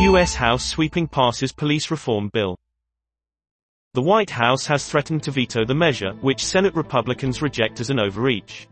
U.S. House sweeping passes police reform bill. The White House has threatened to veto the measure, which Senate Republicans reject as an overreach.